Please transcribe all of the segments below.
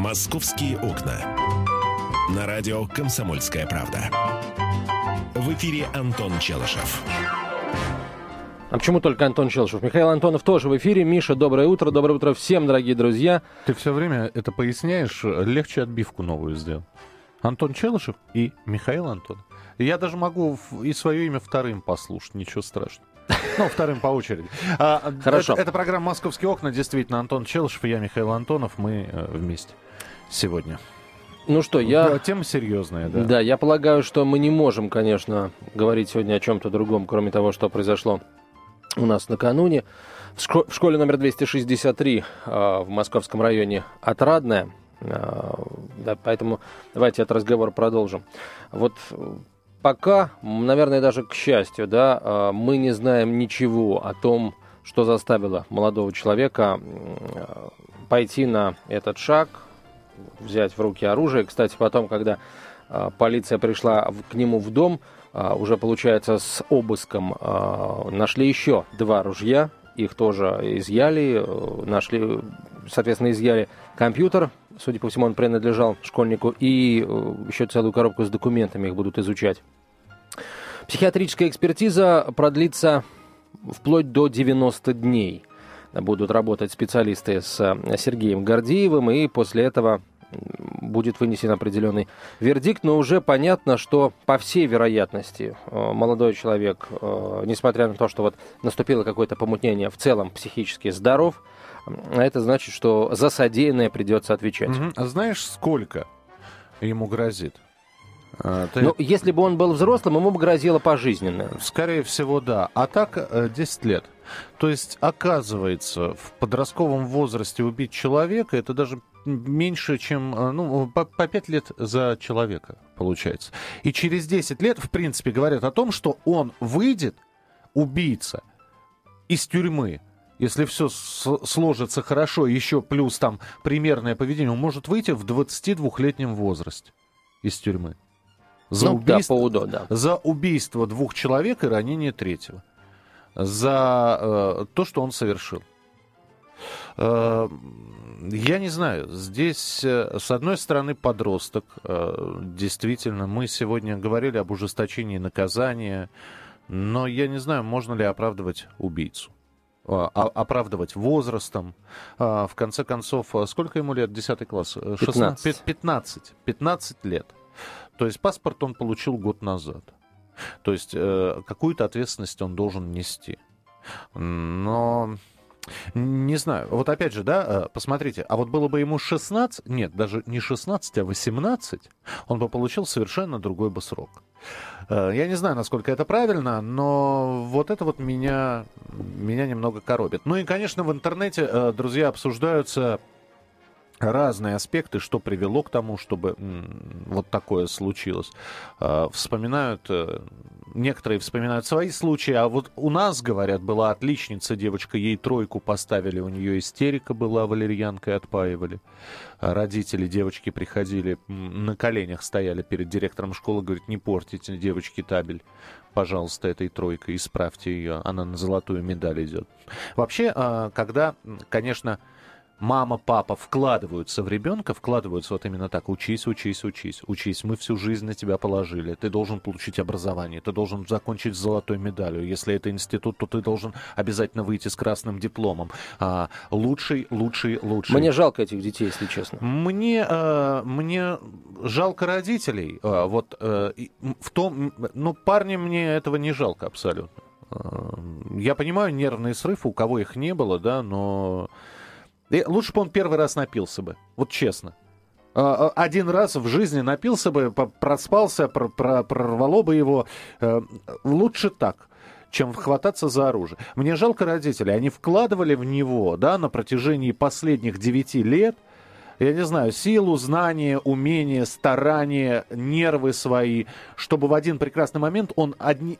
«Московские окна». На радио «Комсомольская правда». В эфире Антон Челышев. А почему только Антон Челышев? Михаил Антонов тоже в эфире. Миша, доброе утро. Доброе утро всем, дорогие друзья. Ты все время это поясняешь, легче отбивку новую сделал. Антон Челышев и Михаил Антонов. Я даже могу и свое имя вторым послушать, ничего страшного. Ну, вторым по очереди. А, Хорошо. Это, это программа «Московские окна». Действительно, Антон Челышев и я, Михаил Антонов. Мы э, вместе сегодня. Ну что, я... Да, тема серьезная, да. Да, я полагаю, что мы не можем, конечно, говорить сегодня о чем-то другом, кроме того, что произошло у нас накануне. В, шко- в школе номер 263 э, в московском районе Отрадная. Да, поэтому давайте этот разговор продолжим. Вот пока, наверное, даже к счастью, да, э, мы не знаем ничего о том, что заставило молодого человека пойти на этот шаг, взять в руки оружие. Кстати, потом, когда э, полиция пришла к нему в дом, а, уже, получается, с обыском а, нашли еще два ружья. Их тоже изъяли. э, Нашли, соответственно, изъяли компьютер. Судя по всему, он принадлежал школьнику. И э, еще целую коробку с документами их будут изучать. Психиатрическая экспертиза продлится вплоть до 90 дней. Будут работать специалисты с э, Сергеем Гордеевым, и после этого будет вынесен определенный вердикт, но уже понятно, что по всей вероятности э, молодой человек, э, несмотря на то, что вот наступило какое-то помутнение, в целом психически здоров, а это значит, что за содеянное придется отвечать. Мгм. А знаешь, сколько ему грозит? А, ты- Ну, если бы он был взрослым, ему бы грозило пожизненное. Скорее всего, да. А так э, 10 лет. То есть, оказывается, в подростковом возрасте убить человека, это даже меньше, чем, э, ну, по, по 5 лет за человека, получается. И через 10 лет, в принципе, говорят о том, что он выйдет, убийца, из тюрьмы, если все сложится хорошо, еще плюс там примерное поведение, он может выйти в 22-летнем возрасте из тюрьмы. За ну, да, убийство, по УДО, да. за убийство двух человек и ранение третьего. За э, то, что он совершил. Э, я не знаю, здесь, э, с одной стороны, подросток. Э, действительно, мы сегодня говорили об ужесточении наказания, но я не знаю, можно ли оправдывать убийцу. Э, оправдывать возрастом. В конце концов, сколько ему лет? 10 класс? Э, 16? 15. 15. 15 лет. То есть паспорт он получил год назад. То есть какую-то ответственность он должен нести. Но не знаю. Вот опять же, да, э, посмотрите, а вот было бы ему 16, нет, даже не 16, а 18, он бы получил совершенно другой бы срок. Э, Я не знаю, насколько это правильно, но вот это вот меня, меня немного коробит. Ну и, конечно, в интернете, э, друзья, обсуждаются разные аспекты, что привело к тому, чтобы вот такое случилось. Э, Вспоминают, э, некоторые вспоминают свои случаи, а вот у нас, говорят, была отличница девочка, ей тройку поставили, у нее истерика была, валерьянкой отпаивали. А Родители девочки приходили, на коленях стояли перед директором школы, говорит, не портите девочке табель, пожалуйста, этой тройкой, исправьте ее, она на золотую медаль идет. Вообще, а, когда, конечно, мама, папа вкладываются в ребенка, вкладываются вот именно так. Учись, учись, учись, учись. Мы всю жизнь на тебя положили. Ты должен получить образование, ты должен закончить с золотой медалью. Если это институт, то ты должен обязательно выйти с красным дипломом. А, лучший, лучший, лучший. Мне жалко этих детей, если честно. Мне, э, мне жалко родителей. Э, вот и в том, ну, парни мне этого не жалко абсолютно. Я понимаю нервный срыв, у кого их не было, да, но и лучше бы он первый раз напился бы, вот честно. Э, э, Один раз в жизни напился бы, проспался, про- про- прорвало бы его. Э, Лучше так чем хвататься за оружие. Мне жалко родителей. Они вкладывали в него, да, на протяжении последних девяти лет, я не знаю, силу, знания, умения, старания, нервы свои, чтобы в один прекрасный момент он одни-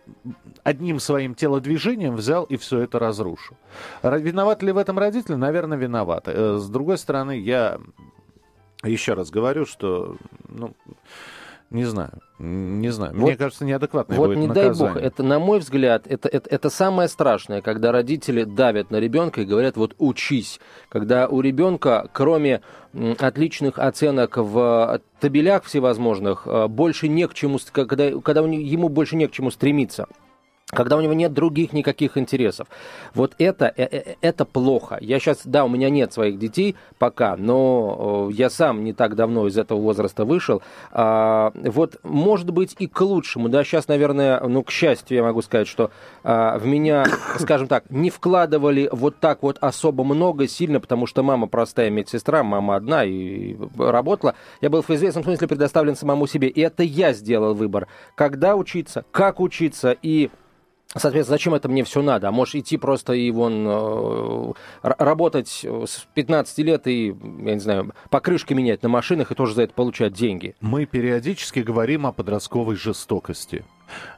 одним своим телодвижением взял и все это разрушил. Ра- Виноваты ли в этом родители? Наверное, виноваты. Э, С другой стороны, я еще раз говорю, что ну, Не знаю. Не знаю. Вот, Мне кажется, неадекватное вот будет не наказание. дай бог, это, на мой взгляд, это, это, это самое страшное, когда родители давят на ребенка и говорят, вот учись. Когда у ребенка, кроме отличных оценок в табелях всевозможных, э, больше не к чему, когда, когда ему больше не к чему стремиться когда у него нет других никаких интересов. Вот это, э, э, это плохо. Я сейчас, да, у меня нет своих детей пока, но я сам не так давно из этого возраста вышел. А, вот, может быть, и к лучшему. Да, сейчас, наверное, ну, к счастью, я могу сказать, что а, в меня, скажем так, не вкладывали вот так вот особо много, сильно, потому что мама простая медсестра, мама одна и работала. Я был в известном смысле предоставлен самому себе. И это я сделал выбор. Когда учиться, как учиться и Соответственно, зачем это мне все надо? А можешь идти просто и вон э, работать с 15 лет и, я не знаю, покрышки менять на машинах и тоже за это получать деньги. Мы периодически говорим о подростковой жестокости.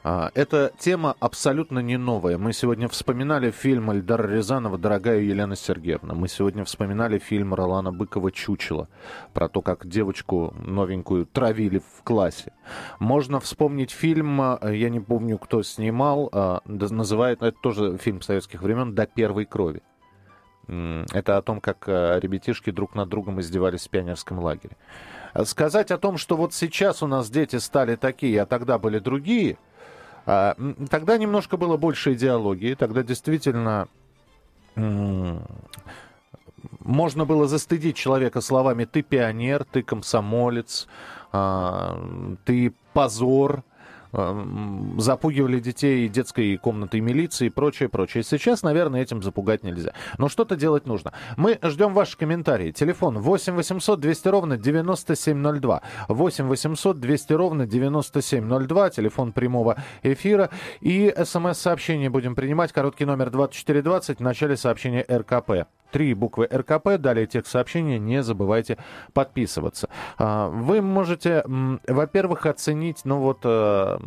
А, эта тема абсолютно не новая. Мы сегодня вспоминали фильм Эльдара Рязанова «Дорогая Елена Сергеевна». Мы сегодня вспоминали фильм Ролана Быкова «Чучело» про то, как девочку новенькую травили в классе. Можно вспомнить фильм, а, я не помню, кто снимал, а, называет, это тоже фильм советских времен «До первой крови». Это о том, как ребятишки друг над другом издевались в пионерском лагере. Сказать о том, что вот сейчас у нас дети стали такие, а тогда были другие, а, тогда немножко было больше идеологии, тогда действительно можно было застыдить человека словами «ты пионер», «ты комсомолец», а, «ты позор», запугивали детей детской комнатой милиции и прочее, прочее. Сейчас, наверное, этим запугать нельзя. Но что-то делать нужно. Мы ждем ваши комментарии. Телефон 8 800 200 ровно 9702. 8 800 200 ровно 9702. Телефон прямого эфира. И смс-сообщение будем принимать. Короткий номер 2420 в начале сообщения РКП три буквы РКП, далее текст сообщения, не забывайте подписываться. А, вы можете, во-первых, оценить, ну вот, э,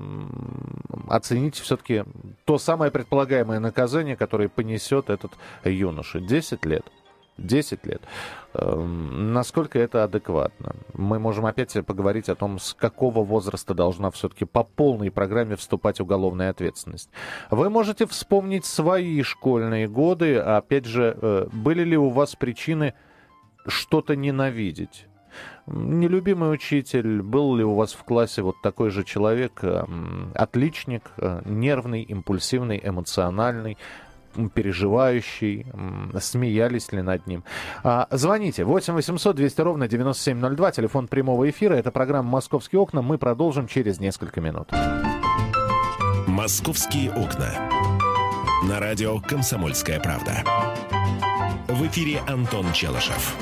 оценить все-таки то самое предполагаемое наказание, которое понесет этот юноша. 10 лет. 10 лет. Эм, насколько это адекватно? Мы можем опять поговорить о том, с какого возраста должна все-таки по полной программе вступать уголовная ответственность. Вы можете вспомнить свои школьные годы. Опять же, э, были ли у вас причины что-то ненавидеть? Нелюбимый учитель, был ли у вас в классе вот такой же человек, эм, отличник, э, нервный, импульсивный, эмоциональный, переживающий, смеялись ли над ним. А, звоните 8 800 200 ровно 9702, телефон прямого эфира. Это программа «Московские окна». Мы продолжим через несколько минут. «Московские окна». На радио «Комсомольская правда». В эфире Антон Челышев.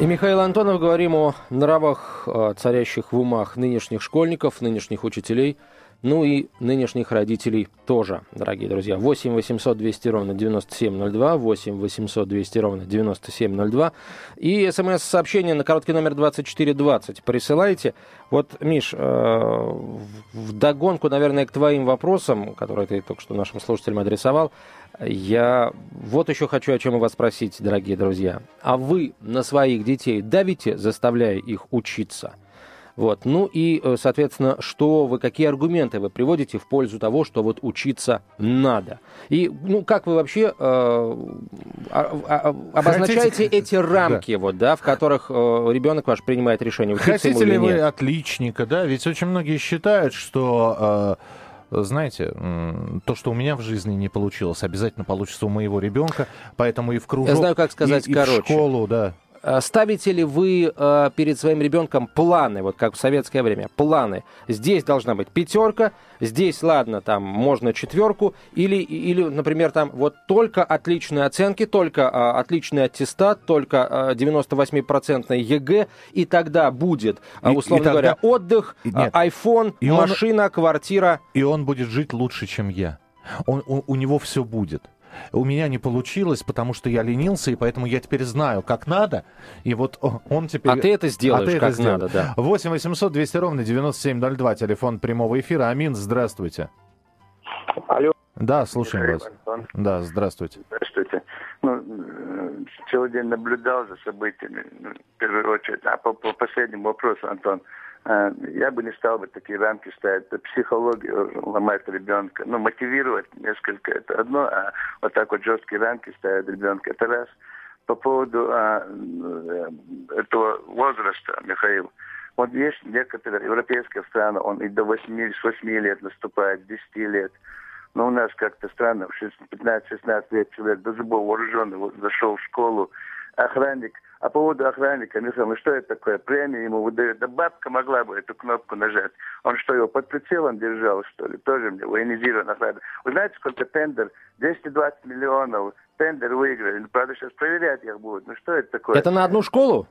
И Михаил Антонов говорим о нравах, царящих в умах нынешних школьников, нынешних учителей – ну и нынешних родителей тоже, дорогие друзья. 8 800 200 ровно 9702, 8 800 200 ровно 9702. И смс-сообщение на короткий номер 2420 присылайте. Вот, Миш, э, в догонку, наверное, к твоим вопросам, которые ты только что нашим слушателям адресовал, я вот еще хочу о чем у вас спросить, дорогие друзья. А вы на своих детей давите, заставляя их учиться – вот. Ну и, э, соответственно, что вы, какие аргументы вы приводите в пользу того, что вот учиться надо? И, ну, как вы вообще э, а, а, обозначаете Хотите... эти рамки, да. вот, да, в которых э, ребенок ваш принимает решение, учиться Хотите ему или ли нет? вы отличника, да? Ведь очень многие считают, что... Э знаете, то, что у меня в жизни не получилось, обязательно получится у моего ребенка, поэтому и в кружок, Я знаю, как сказать и, короче. и в школу, да. Э, ставите ли вы э, перед своим ребенком планы, вот как в советское время, планы? Здесь должна быть пятерка, здесь, ладно, там можно четверку, или, или например, там вот только отличные оценки, только э, отличный аттестат, только э, 98% ЕГЭ, и тогда будет, э, условно и тогда... говоря, отдых, Нет. iPhone, и машина, он... квартира. И он будет жить лучше, чем я. Он, у, у него все будет у меня не получилось, потому что я ленился, и поэтому я теперь знаю, как надо. И вот он теперь... А ты это сделаешь, а ты как это надо, да. 8 800 200 ровно 9702, телефон прямого эфира. Амин, здравствуйте. Алло. Да, слушаем вас. Антон. Да, здравствуйте. Здравствуйте. Ну, целый день наблюдал за событиями, ну, в первую очередь. А по, по последнему вопросу, Антон, э, я бы не стал бы такие рамки ставить. Это психологию ломать ребенка. Ну, мотивировать несколько это одно, а вот так вот жесткие рамки ставить ребенка это раз. По поводу а, э, этого возраста, Михаил, вот есть некоторые европейские страны, он и до 8, с 8 лет наступает, 10 лет. Но у нас как-то странно, в 15-16 лет человек до зубов вооруженный зашел в школу, охранник. А по поводу охранника, Михаил, ну что это такое? Премию ему выдают. Да бабка могла бы эту кнопку нажать. Он что, его под прицелом держал, что ли? Тоже мне военизирован охрана. Вы знаете, сколько тендер? 220 миллионов тендер выиграли. Ну, правда, сейчас проверять их будут. Ну что это такое? Это на одну школу?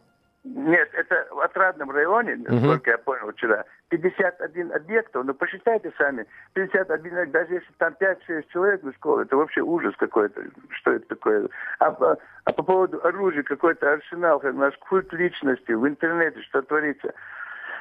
Нет, это в отрадном районе, насколько я понял вчера, 51 объектов, ну посчитайте сами, 51, даже если там 5-6 человек на школе, это вообще ужас какой-то, что это такое. А, а, а по поводу оружия, какой-то арсенал, наш культ личности в интернете, что творится.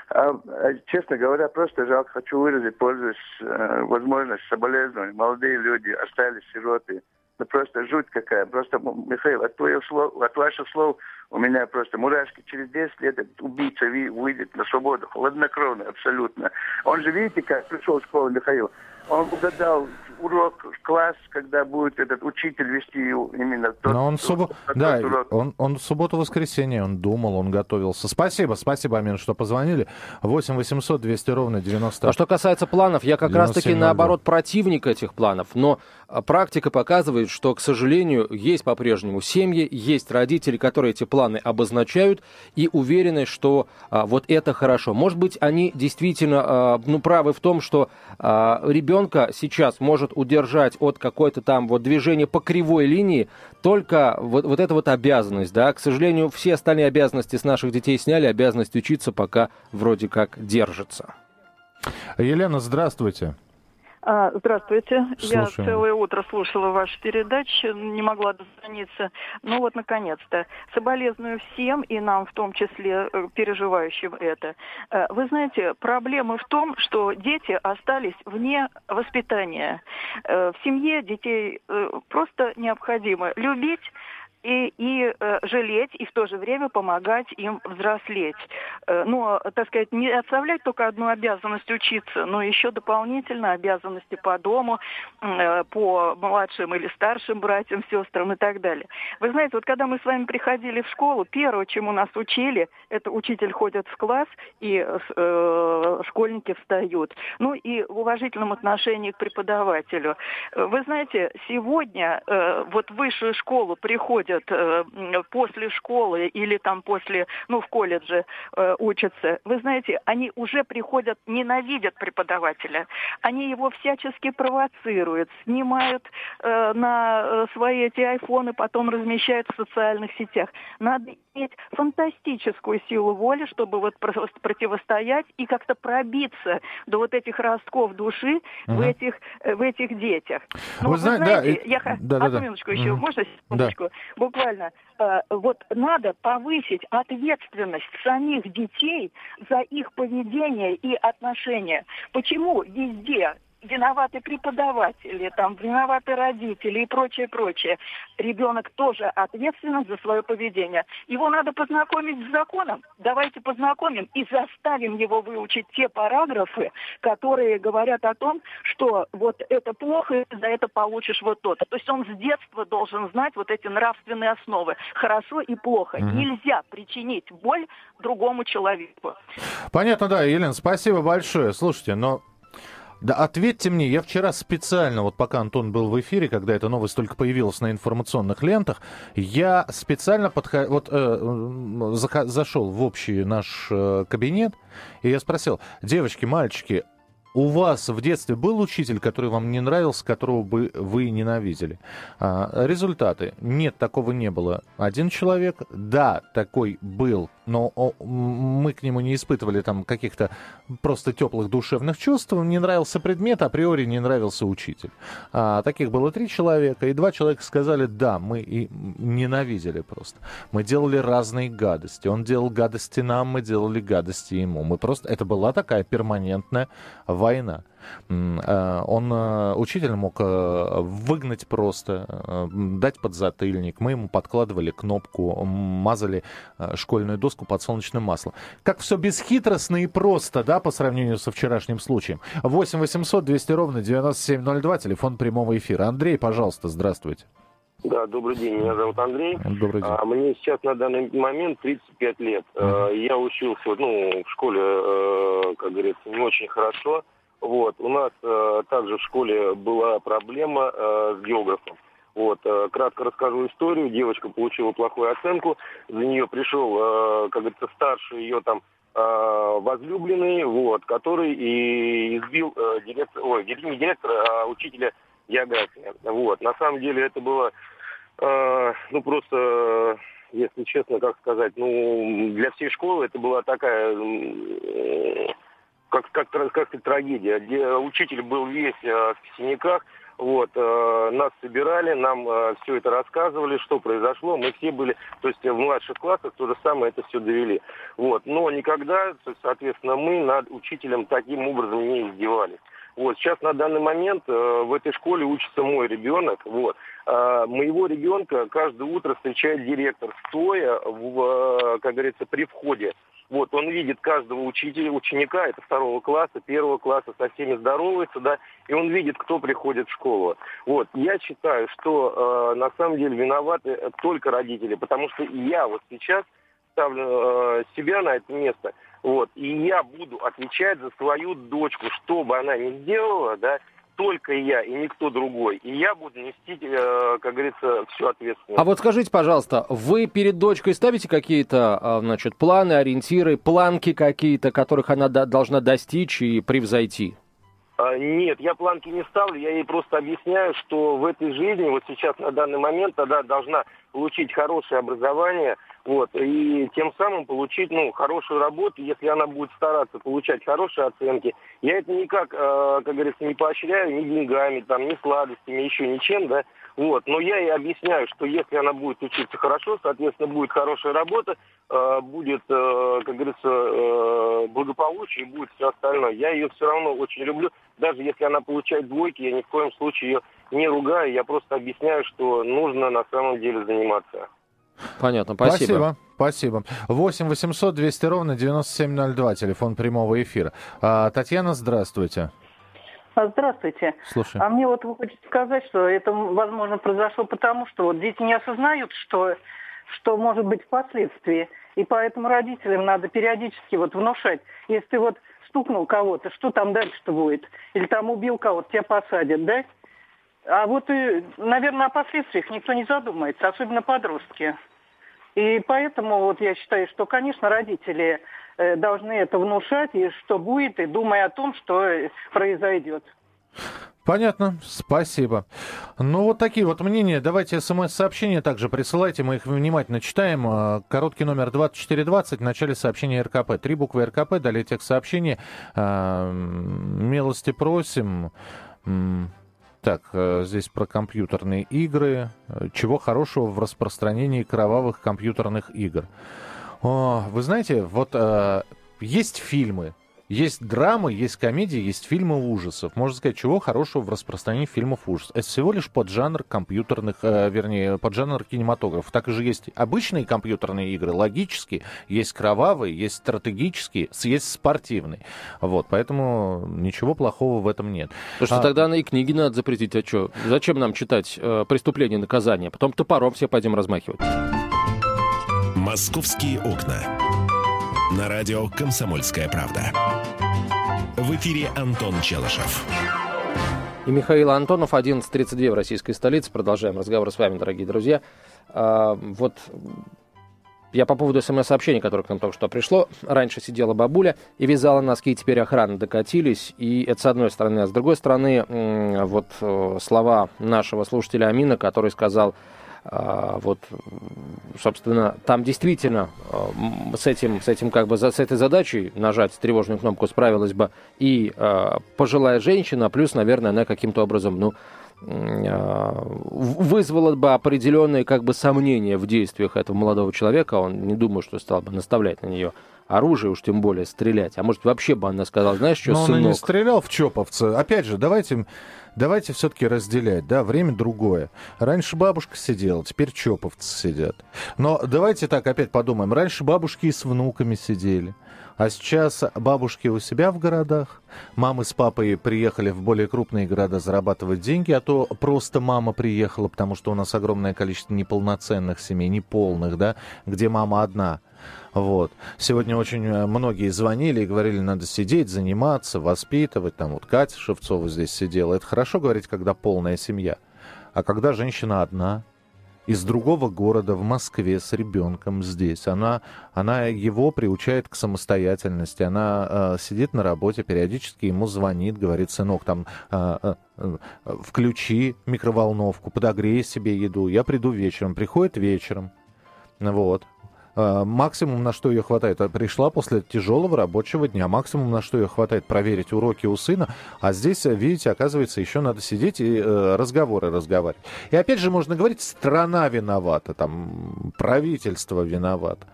А, а, честно говоря, просто жалко, хочу выразить, пользуясь э, возможностью соболезнования. Молодые люди остались сироты. Ну просто жуть какая. Просто, Михаил, от, твоих слов, от ваших слов у меня просто мурашки. Через 10 лет этот убийца выйдет на свободу. Хладнокровно, абсолютно. Он же, видите, как пришел в школу Михаил. Он угадал урок, класс, когда будет этот учитель вести именно тот, Но он, суб... тот, да, урок. он, он в субботу-воскресенье, он думал, он готовился. Спасибо, спасибо, Амин, что позвонили. 8 800 200 ровно 90. А что касается планов, я как раз-таки 9702. наоборот противник этих планов. Но а, практика показывает, что, к сожалению, есть по-прежнему семьи, есть родители, которые эти планы обозначают и уверены, что а, вот это хорошо. Может быть, они действительно а, ну, правы в том, что а, ребенка сейчас может удержать от какой-то там вот движения по кривой линии только вот, вот эта вот обязанность, да. К сожалению, все остальные обязанности с наших детей сняли, обязанность учиться пока вроде как держится. Елена, здравствуйте. А, Здравствуйте. Я Слушаем. целое утро слушала ваши передачи, не могла дозвониться. Ну вот, наконец-то. Соболезную всем, и нам в том числе, э, переживающим это. Э, Вы знаете, проблема в том, что дети остались вне воспитания. Э, В семье детей просто необходимо любить, и, и э, жалеть, и в то же время помогать им взрослеть. Э, но, так сказать, не оставлять только одну обязанность учиться, но еще дополнительно обязанности по дому, э, по младшим или старшим братьям, сестрам и так далее. Вы знаете, вот когда мы с вами приходили в школу, первое, чему нас учили, это учитель ходит в класс, и э, школьники встают. Ну и в уважительном отношении к преподавателю. Э, Вы знаете, сегодня э, вот в высшую школу приходят э, м, после школы или там после, ну, в колледже э, учатся. Вы знаете, они уже приходят, ненавидят преподавателя. Они его всячески провоцируют, снимают э, на э, свои эти айфоны, потом размещают в социальных сетях. Надо иметь фантастическую силу воли, чтобы вот про- противостоять и как-то пробиться до вот этих ростков души в Мгм. этих э, в этих детях. Ну, Вы вы, зна- да, знаете, и- я да, да, одну да. минуточку еще, Мгм. можно секундочку? Буквально. Э, вот надо повысить ответственность самих детей за их поведение и отношения. Почему везде виноваты преподаватели, там виноваты родители и прочее, прочее. Ребенок тоже ответственен за свое поведение. Его надо познакомить с законом. Давайте познакомим и заставим его выучить те параграфы, которые говорят о том, что вот это плохо, и за это получишь вот то-то. То есть он с детства должен знать вот эти нравственные основы. Хорошо и плохо. Мгм. Нельзя причинить боль другому человеку. Понятно, да, Елена, спасибо большое. Слушайте, но да ответьте мне, я вчера специально, вот пока Антон был в эфире, когда эта новость только появилась на информационных лентах, я специально подхо... вот, э, заха- зашел в общий наш э, кабинет, и я спросил, девочки, мальчики, у вас в детстве был учитель, который вам не нравился, которого бы вы ненавидели? А, результаты. Нет, такого не было. Один человек, да, такой был, но мы к нему не испытывали там каких-то просто теплых душевных чувств. Не нравился предмет, априори не нравился учитель. А, таких было три человека, и два человека сказали, да, мы и ненавидели просто. Мы делали разные гадости. Он делал гадости нам, мы делали гадости ему. Мы просто... Это была такая перманентная война. Он, учитель мог выгнать просто, дать подзатыльник. Мы ему подкладывали кнопку, мазали школьную доску подсолнечным маслом. Как все бесхитростно и просто, да, по сравнению со вчерашним случаем. 8 800 200 ровно 9702, телефон прямого эфира. Андрей, пожалуйста, здравствуйте. Да, добрый день, меня зовут Андрей. Добрый день. А, мне сейчас на данный момент 35 лет. Uh-huh. Я учился ну, в школе, э, как говорится, не очень хорошо. Вот. У нас э, также в школе была проблема э, с географом. Вот, кратко расскажу историю. Девочка получила плохую оценку. За нее пришел, как говорится, старший ее там возлюбленный, вот, который и избил директор, ой, не директора, а учителя географии. Вот. На самом деле это было а, ну, просто, если честно, как сказать, ну, для всей школы это была такая, как, как, как трагедия. Учитель был весь э, в синяках, вот, э, нас собирали, нам э, все это рассказывали, что произошло. Мы все были, то есть в младших классах то же самое это все довели. Вот, но никогда, соответственно, мы над учителем таким образом не издевались. Вот, сейчас на данный момент э, в этой школе учится мой ребенок. Вот. Э, моего ребенка каждое утро встречает директор, стоя, в, э, как говорится, при входе. Вот, он видит каждого учителя, ученика, это второго класса, первого класса, со всеми здоровается, да, и он видит, кто приходит в школу. Вот, я считаю, что э, на самом деле виноваты только родители, потому что я вот сейчас ставлю э, себя на это место – вот. И я буду отвечать за свою дочку, что бы она ни сделала, да, только я и никто другой. И я буду нести, э, как говорится, всю ответственность. А вот скажите, пожалуйста, вы перед дочкой ставите какие-то, а, значит, планы, ориентиры, планки какие-то, которых она должна достичь и превзойти? А, нет, я планки не ставлю, я ей просто объясняю, что в этой жизни, вот сейчас на данный момент, она должна получить хорошее образование, вот, и тем самым получить, ну, хорошую работу, если она будет стараться получать хорошие оценки. Я это никак, э, как говорится, не поощряю ни деньгами, там, ни сладостями, еще ничем, да, вот, но я ей объясняю, что если она будет учиться хорошо, соответственно, будет хорошая работа, э, будет, э, как говорится, э, благополучие и будет все остальное. Я ее все равно очень люблю, даже если она получает двойки, я ни в коем случае ее не ругаю, я просто объясняю, что нужно на самом деле заниматься. Понятно, спасибо. Спасибо. Спасибо. 8 800 200 ровно 9702, телефон прямого эфира. А, Татьяна, здравствуйте. А, здравствуйте. Слушай. А мне вот вы хотите сказать, что это, возможно, произошло потому, что вот дети не осознают, что, что может быть впоследствии. И поэтому родителям надо периодически вот внушать. Если ты вот стукнул кого-то, что там дальше-то будет? Или там убил кого-то, тебя посадят, да? А вот, наверное, о последствиях никто не задумается, особенно подростки. И поэтому вот я считаю, что, конечно, родители э, должны это внушать, и что будет, и думая о том, что произойдет. Понятно, спасибо. Ну, вот такие вот мнения. Давайте смс-сообщения также присылайте, мы их внимательно читаем. А, короткий номер 2420, в начале сообщения РКП. Три буквы РКП, далее текст сообщения. А, милости просим. Так, э, здесь про компьютерные игры. Чего хорошего в распространении кровавых компьютерных игр? О, вы знаете, вот э, есть фильмы, есть драмы, есть комедии, есть фильмы ужасов. Можно сказать, чего хорошего в распространении фильмов ужасов. Это всего лишь поджанр компьютерных, э, вернее, поджанр кинематографа. Так же есть обычные компьютерные игры, логические, есть кровавые, есть стратегические, есть спортивные. Вот, поэтому ничего плохого в этом нет. Потому что а... тогда и книги надо запретить. А что? Зачем нам читать э, преступление и наказание? Потом топором все пойдем размахивать. «Московские окна». На радио «Комсомольская правда». В эфире Антон Челышев. И Михаил Антонов, 11.32 в российской столице. Продолжаем разговор с вами, дорогие друзья. А, вот я по поводу смс-сообщения, которое к нам только что пришло. Раньше сидела бабуля и вязала носки, теперь охрана докатились. И это с одной стороны. А с другой стороны, вот э, слова нашего слушателя Амина, который сказал, вот, собственно, там действительно а, с этим, с этим как бы с этой задачей нажать тревожную кнопку справилась бы и а, пожилая женщина, плюс, наверное, она каким-то образом, ну, а, вызвало бы определенные как бы сомнения в действиях этого молодого человека. Он не думаю, что стал бы наставлять на нее оружие, уж тем более стрелять. А может, вообще бы она сказала, знаешь, что, Но сынок... он не стрелял в Чоповца. Опять же, давайте, давайте все-таки разделять, да, время другое. Раньше бабушка сидела, теперь Чоповцы сидят. Но давайте так опять подумаем. Раньше бабушки и с внуками сидели. А сейчас бабушки у себя в городах, мамы с папой приехали в более крупные города зарабатывать деньги, а то просто мама приехала, потому что у нас огромное количество неполноценных семей, неполных, да, где мама одна. Вот. Сегодня очень э, многие звонили и говорили, надо сидеть, заниматься, воспитывать. Там вот Катя Шевцова здесь сидела. Это хорошо говорить, когда полная семья. А когда женщина одна, из другого города в Москве с ребенком здесь. Она, она его приучает к самостоятельности. Она э, сидит на работе, периодически ему звонит, говорит, сынок, там, э, э, включи микроволновку, подогрей себе еду. Я приду вечером. Приходит вечером. Вот. Э, максимум, на что ее хватает, а пришла после тяжелого рабочего дня. Максимум, на что ее хватает, проверить уроки у сына. А здесь, э, видите, оказывается, еще надо сидеть и э, разговоры разговаривать. И опять же, можно говорить, страна виновата, там, правительство виновато.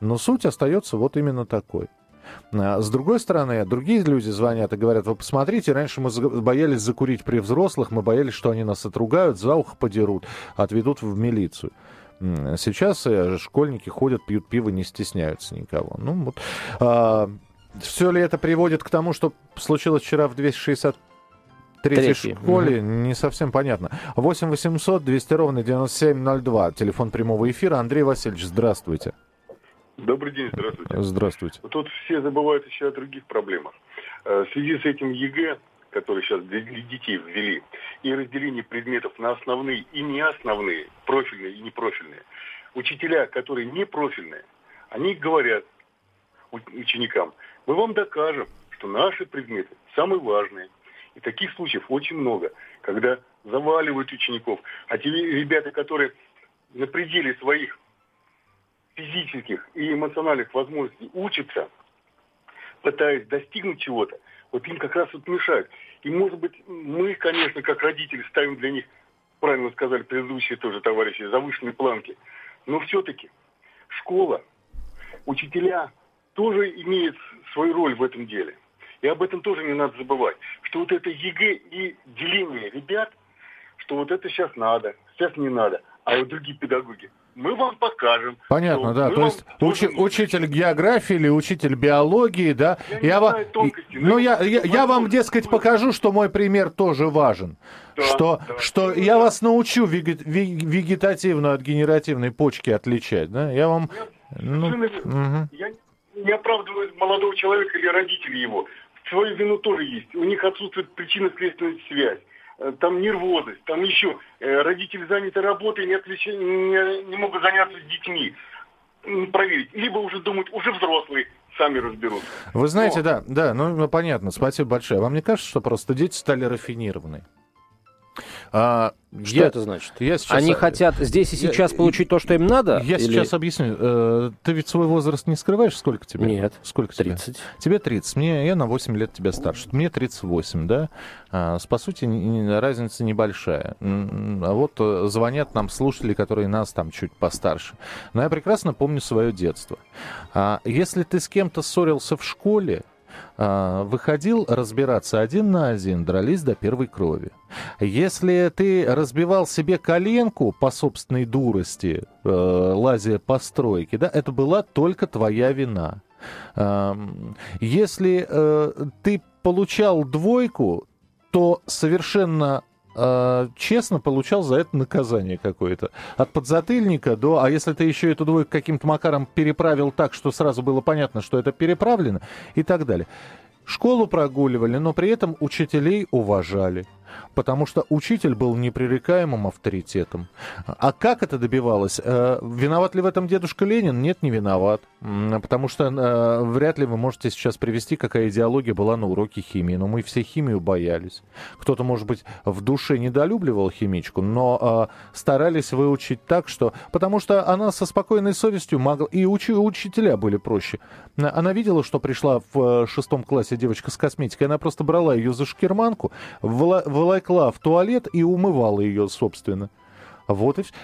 Но суть остается вот именно такой. С другой стороны, другие люди звонят и говорят, вы посмотрите, раньше мы боялись закурить при взрослых, мы боялись, что они нас отругают, за ухо подерут, отведут в милицию. Сейчас э, школьники ходят, пьют пиво, не стесняются никого. Ну, вот. А, все ли это приводит к тому, что случилось вчера в 260 третьей школе, угу. не совсем понятно. 8 800 200 ровно 9702, телефон прямого эфира. Андрей Васильевич, здравствуйте. Добрый день, здравствуйте. Здравствуйте. Тут все забывают еще о других проблемах. Э, в связи с этим ЕГЭ которые сейчас для детей ввели, и разделение предметов на основные и неосновные, профильные и непрофильные. Учителя, которые не профильные, они говорят ученикам, мы вам докажем, что наши предметы самые важные. И таких случаев очень много, когда заваливают учеников. А те ребята, которые на пределе своих физических и эмоциональных возможностей учатся, пытаясь достигнуть чего-то, вот им как раз вот мешают. И, может быть, мы, конечно, как родители, ставим для них, правильно сказали предыдущие тоже товарищи, завышенные планки. Но все-таки школа, учителя тоже имеют свою роль в этом деле. И об этом тоже не надо забывать. Что вот это ЕГЭ и деление ребят, что вот это сейчас надо, сейчас не надо. А вот другие педагоги, мы вам покажем. Понятно, да. То есть уч, учитель географии или учитель биологии, да. Я, я, я знаю тонкости, ну, я, я, я вам, дескать, покажу, что мой пример тоже важен. Да, что да, что я да. вас научу вегет, вегетативную от генеративной почки отличать, да? Я вам... Я, ну, угу. я не оправдываю молодого человека или родителей его. Свою вину тоже есть. У них отсутствует причинно-следственная связь. Э, там нервозность, там еще э, родители заняты работой, не, отвлеч... не, не могут заняться с детьми. Проверить. Либо уже думают, уже взрослые, сами разберут. Вы знаете, Но... да, да, ну, ну понятно, спасибо большое. Вам не кажется, что просто дети стали рафинированы? А, что я, это значит? Я сейчас... Они хотят здесь и сейчас я, получить то, что им надо? Я или... сейчас объясню. Э, ты ведь свой возраст не скрываешь? Сколько тебе? Нет. Сколько 30. Тебе? Тебе 30. Мне, я на 8 лет тебя старше. Мне 38, да? А, по сути, разница небольшая. А вот э, звонят нам слушатели, которые нас там чуть постарше. Но я прекрасно помню свое детство. А если ты с кем-то ссорился в школе, выходил разбираться один на один, дрались до первой крови. Если ты разбивал себе коленку по собственной дурости, э, лазя по стройке, да, это была только твоя вина. Если э, ты получал двойку, то совершенно э, честно получал за это наказание какое-то. От подзатыльника до... А если ты еще эту двойку каким-то макаром переправил так, что сразу было понятно, что это переправлено, и так далее. Школу прогуливали, но при этом учителей уважали потому что учитель был непререкаемым авторитетом. А как это добивалось? Э, виноват ли в этом дедушка Ленин? Нет, не виноват. Потому что э, вряд ли вы можете сейчас привести, какая идеология была на уроке химии. Но мы все химию боялись. Кто-то, может быть, в душе недолюбливал химичку, но э, старались выучить так, что... Потому что она со спокойной совестью могла... И уч... учителя были проще. Она видела, что пришла в шестом классе девочка с косметикой. Она просто брала ее за шкирманку, вла... волокла в туалет и умывала ее, собственно. Вот и все.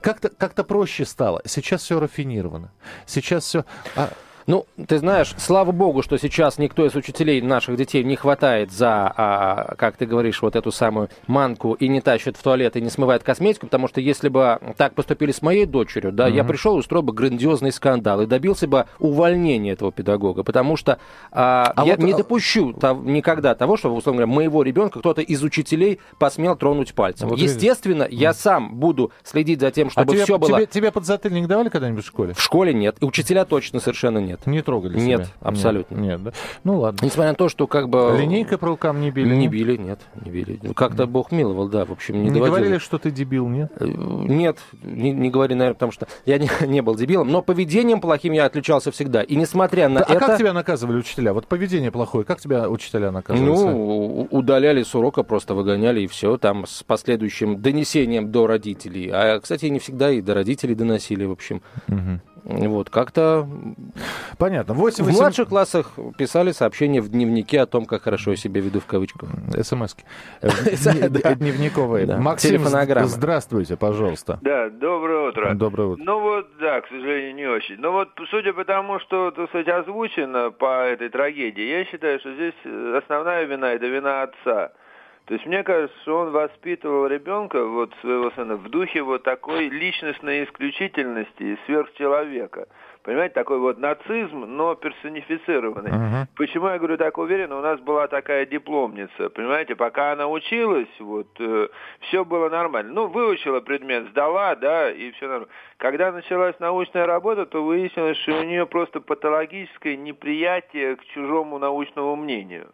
Как-то как проще стало. Сейчас все рафинировано. Сейчас все... А, ну, ты знаешь, слава богу, что сейчас никто из учителей наших детей не хватает за, а, как ты говоришь, вот эту самую манку и не тащит в туалет и не смывает косметику, потому что если бы так поступили с моей дочерью, да, mm-hmm. я пришел и устроил бы грандиозный скандал и добился бы увольнения этого педагога, потому что а, а я вот... не а допущу тов, никогда того, что, условно говоря, моего ребенка кто-то из учителей посмел тронуть пальцем. Вот Естественно, видишь. я сам буду следить за тем, чтобы а тебе, все было... Тебе, тебе подзатыльник давали когда-нибудь в школе? В школе нет. И учителя точно совершенно нет нет. Не трогали Нет, себя? абсолютно. Нет, нет да? Ну ладно. Несмотря на то, что как бы... Линейкой по рукам не били? Не били, нет, не били. Как-то Бог миловал, да, в общем, не, не говорили, что ты дебил, нет? Э, нет, не, не говори, наверное, потому что я не, не был дебилом, но поведением плохим я отличался всегда. И несмотря на а это... А как тебя наказывали учителя? Вот поведение плохое, как тебя учителя наказывали? Ну, удаляли с урока, просто выгоняли, и все, там, с последующим донесением до родителей. А, кстати, не всегда и до родителей доносили, в общем. Угу. Вот, как-то... Понятно. 8, 8... В младших классах писали сообщения в дневнике о том, как хорошо я себя веду в кавычках. СМСки. Дневниковые. Максим, здравствуйте, пожалуйста. Да, доброе утро. Доброе утро. Ну вот, да, к сожалению, не очень. Но вот, судя по тому, что, так сказать, озвучено по этой трагедии, я считаю, что здесь основная вина – это вина отца. То есть мне кажется, что он воспитывал ребенка, вот своего сына, в духе вот такой личностной исключительности и сверхчеловека. Понимаете, такой вот нацизм, но персонифицированный. Uh-huh. Почему я говорю так уверенно? У нас была такая дипломница, понимаете, пока она училась, вот, э, все было нормально. Ну, выучила предмет, сдала, да, и все нормально. Когда началась научная работа, то выяснилось, что у нее просто патологическое неприятие к чужому научному мнению.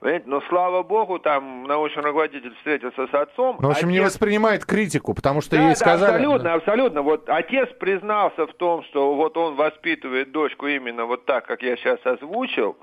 Понимаете? Но слава богу, там научный руководитель встретился с отцом. Ну, в общем, отец... не воспринимает критику, потому что да, ей сказали... Да, абсолютно, абсолютно. Вот отец признался в том, что вот он воспитывает дочку именно вот так, как я сейчас озвучил.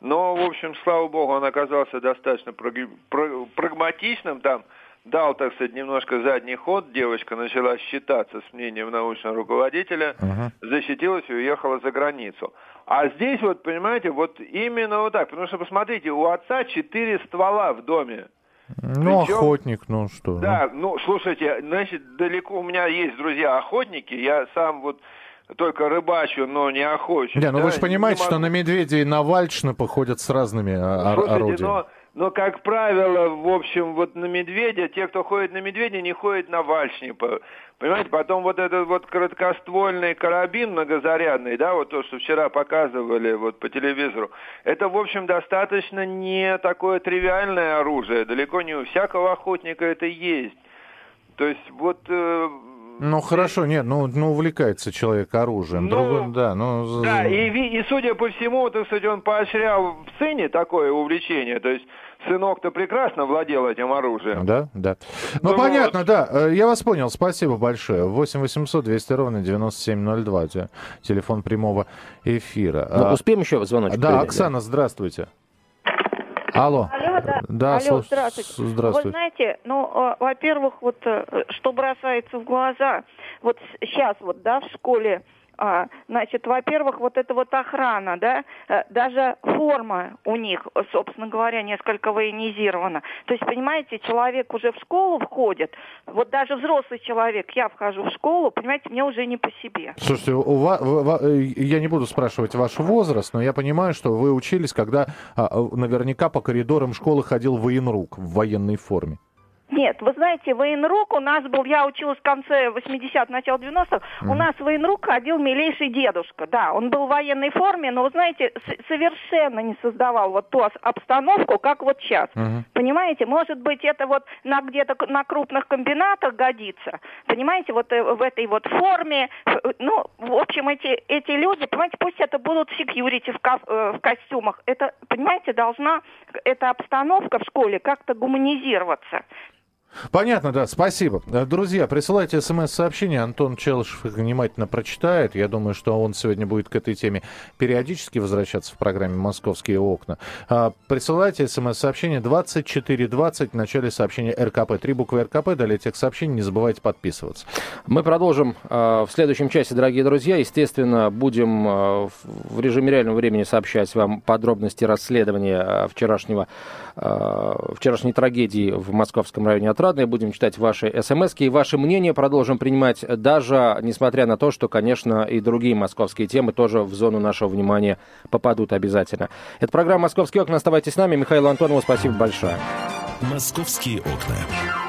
Но, в общем, слава богу, он оказался достаточно прагматичным там дал, так сказать, немножко задний ход, девочка начала считаться с мнением научного руководителя, uh-huh. защитилась и уехала за границу. А здесь вот, понимаете, вот именно вот так, потому что, посмотрите, у отца четыре ствола в доме. Ну, Причем, охотник, ну что. Да, ну. ну, слушайте, значит, далеко у меня есть друзья-охотники, я сам вот только рыбачу, но не охочу. Не, ну да, вы же понимаете, могу... что на медведей и на вальшнапы ходят с разными Слушайте, орудиями. Но но, как правило, в общем, вот на медведя, те, кто ходит на медведя, не ходят на вальшнипа. Понимаете, потом вот этот вот короткоствольный карабин многозарядный, да, вот то, что вчера показывали вот по телевизору, это, в общем, достаточно не такое тривиальное оружие. Далеко не у всякого охотника это есть. То есть вот э, ну хорошо, нет, ну, ну увлекается человек оружием. Ну, Другой, да, ну... да и, и, судя по всему, так сказать, он поощрял в сыне такое увлечение. То есть сынок-то прекрасно владел этим оружием. Да, да. Ну, ну понятно, вот. да. Э, я вас понял. Спасибо большое. 8 800 200 ровно 9702. Телефон прямого эфира. Ну, успеем еще звоночек? Да, Оксана, здравствуйте. Алло. Да. Да, Алло, здравствуйте. здравствуйте. Вы знаете, ну, э, во-первых, вот э, что бросается в глаза, вот сейчас вот, да, в школе а, значит, во-первых, вот эта вот охрана, да, э, даже форма у них, собственно говоря, несколько военизирована. То есть, понимаете, человек уже в школу входит, вот даже взрослый человек, я вхожу в школу, понимаете, мне уже не по себе. Слушайте, у вас, я не буду спрашивать ваш возраст, но я понимаю, что вы учились, когда а, наверняка по коридорам школы ходил военрук в военной форме. Нет, вы знаете, военрук у нас был, я училась в конце 80-х, начало 90-х, mm. у нас военрук ходил милейший дедушка, да, он был в военной форме, но, вы знаете, совершенно не создавал вот ту обстановку, как вот сейчас. Mm-hmm. Понимаете, может быть, это вот на где-то на крупных комбинатах годится, понимаете, вот э, в этой вот форме, ну, в общем, эти, эти люди, понимаете, пусть это будут секьюрити в, ко- э, в костюмах, это, понимаете, должна эта обстановка в школе как-то гуманизироваться. Понятно, да, спасибо. Э, друзья, присылайте смс-сообщения, Антон Челышев их внимательно прочитает. Я думаю, что он сегодня будет к этой теме периодически возвращаться в программе «Московские окна». А, присылайте смс-сообщение 2420 в начале сообщения РКП. Три буквы РКП, далее тех сообщений, не забывайте подписываться. Мы продолжим э, в следующем часе, дорогие друзья. Естественно, будем э, в режиме реального времени сообщать вам подробности расследования вчерашнего, вчерашней трагедии в московском районе Отрадного отрадные. Будем читать ваши смс и ваши мнения продолжим принимать, даже несмотря на то, что, конечно, и другие московские темы тоже в зону нашего внимания попадут обязательно. Это программа «Московские окна». Оставайтесь с нами. Михаил Антонову спасибо большое. «Московские окна».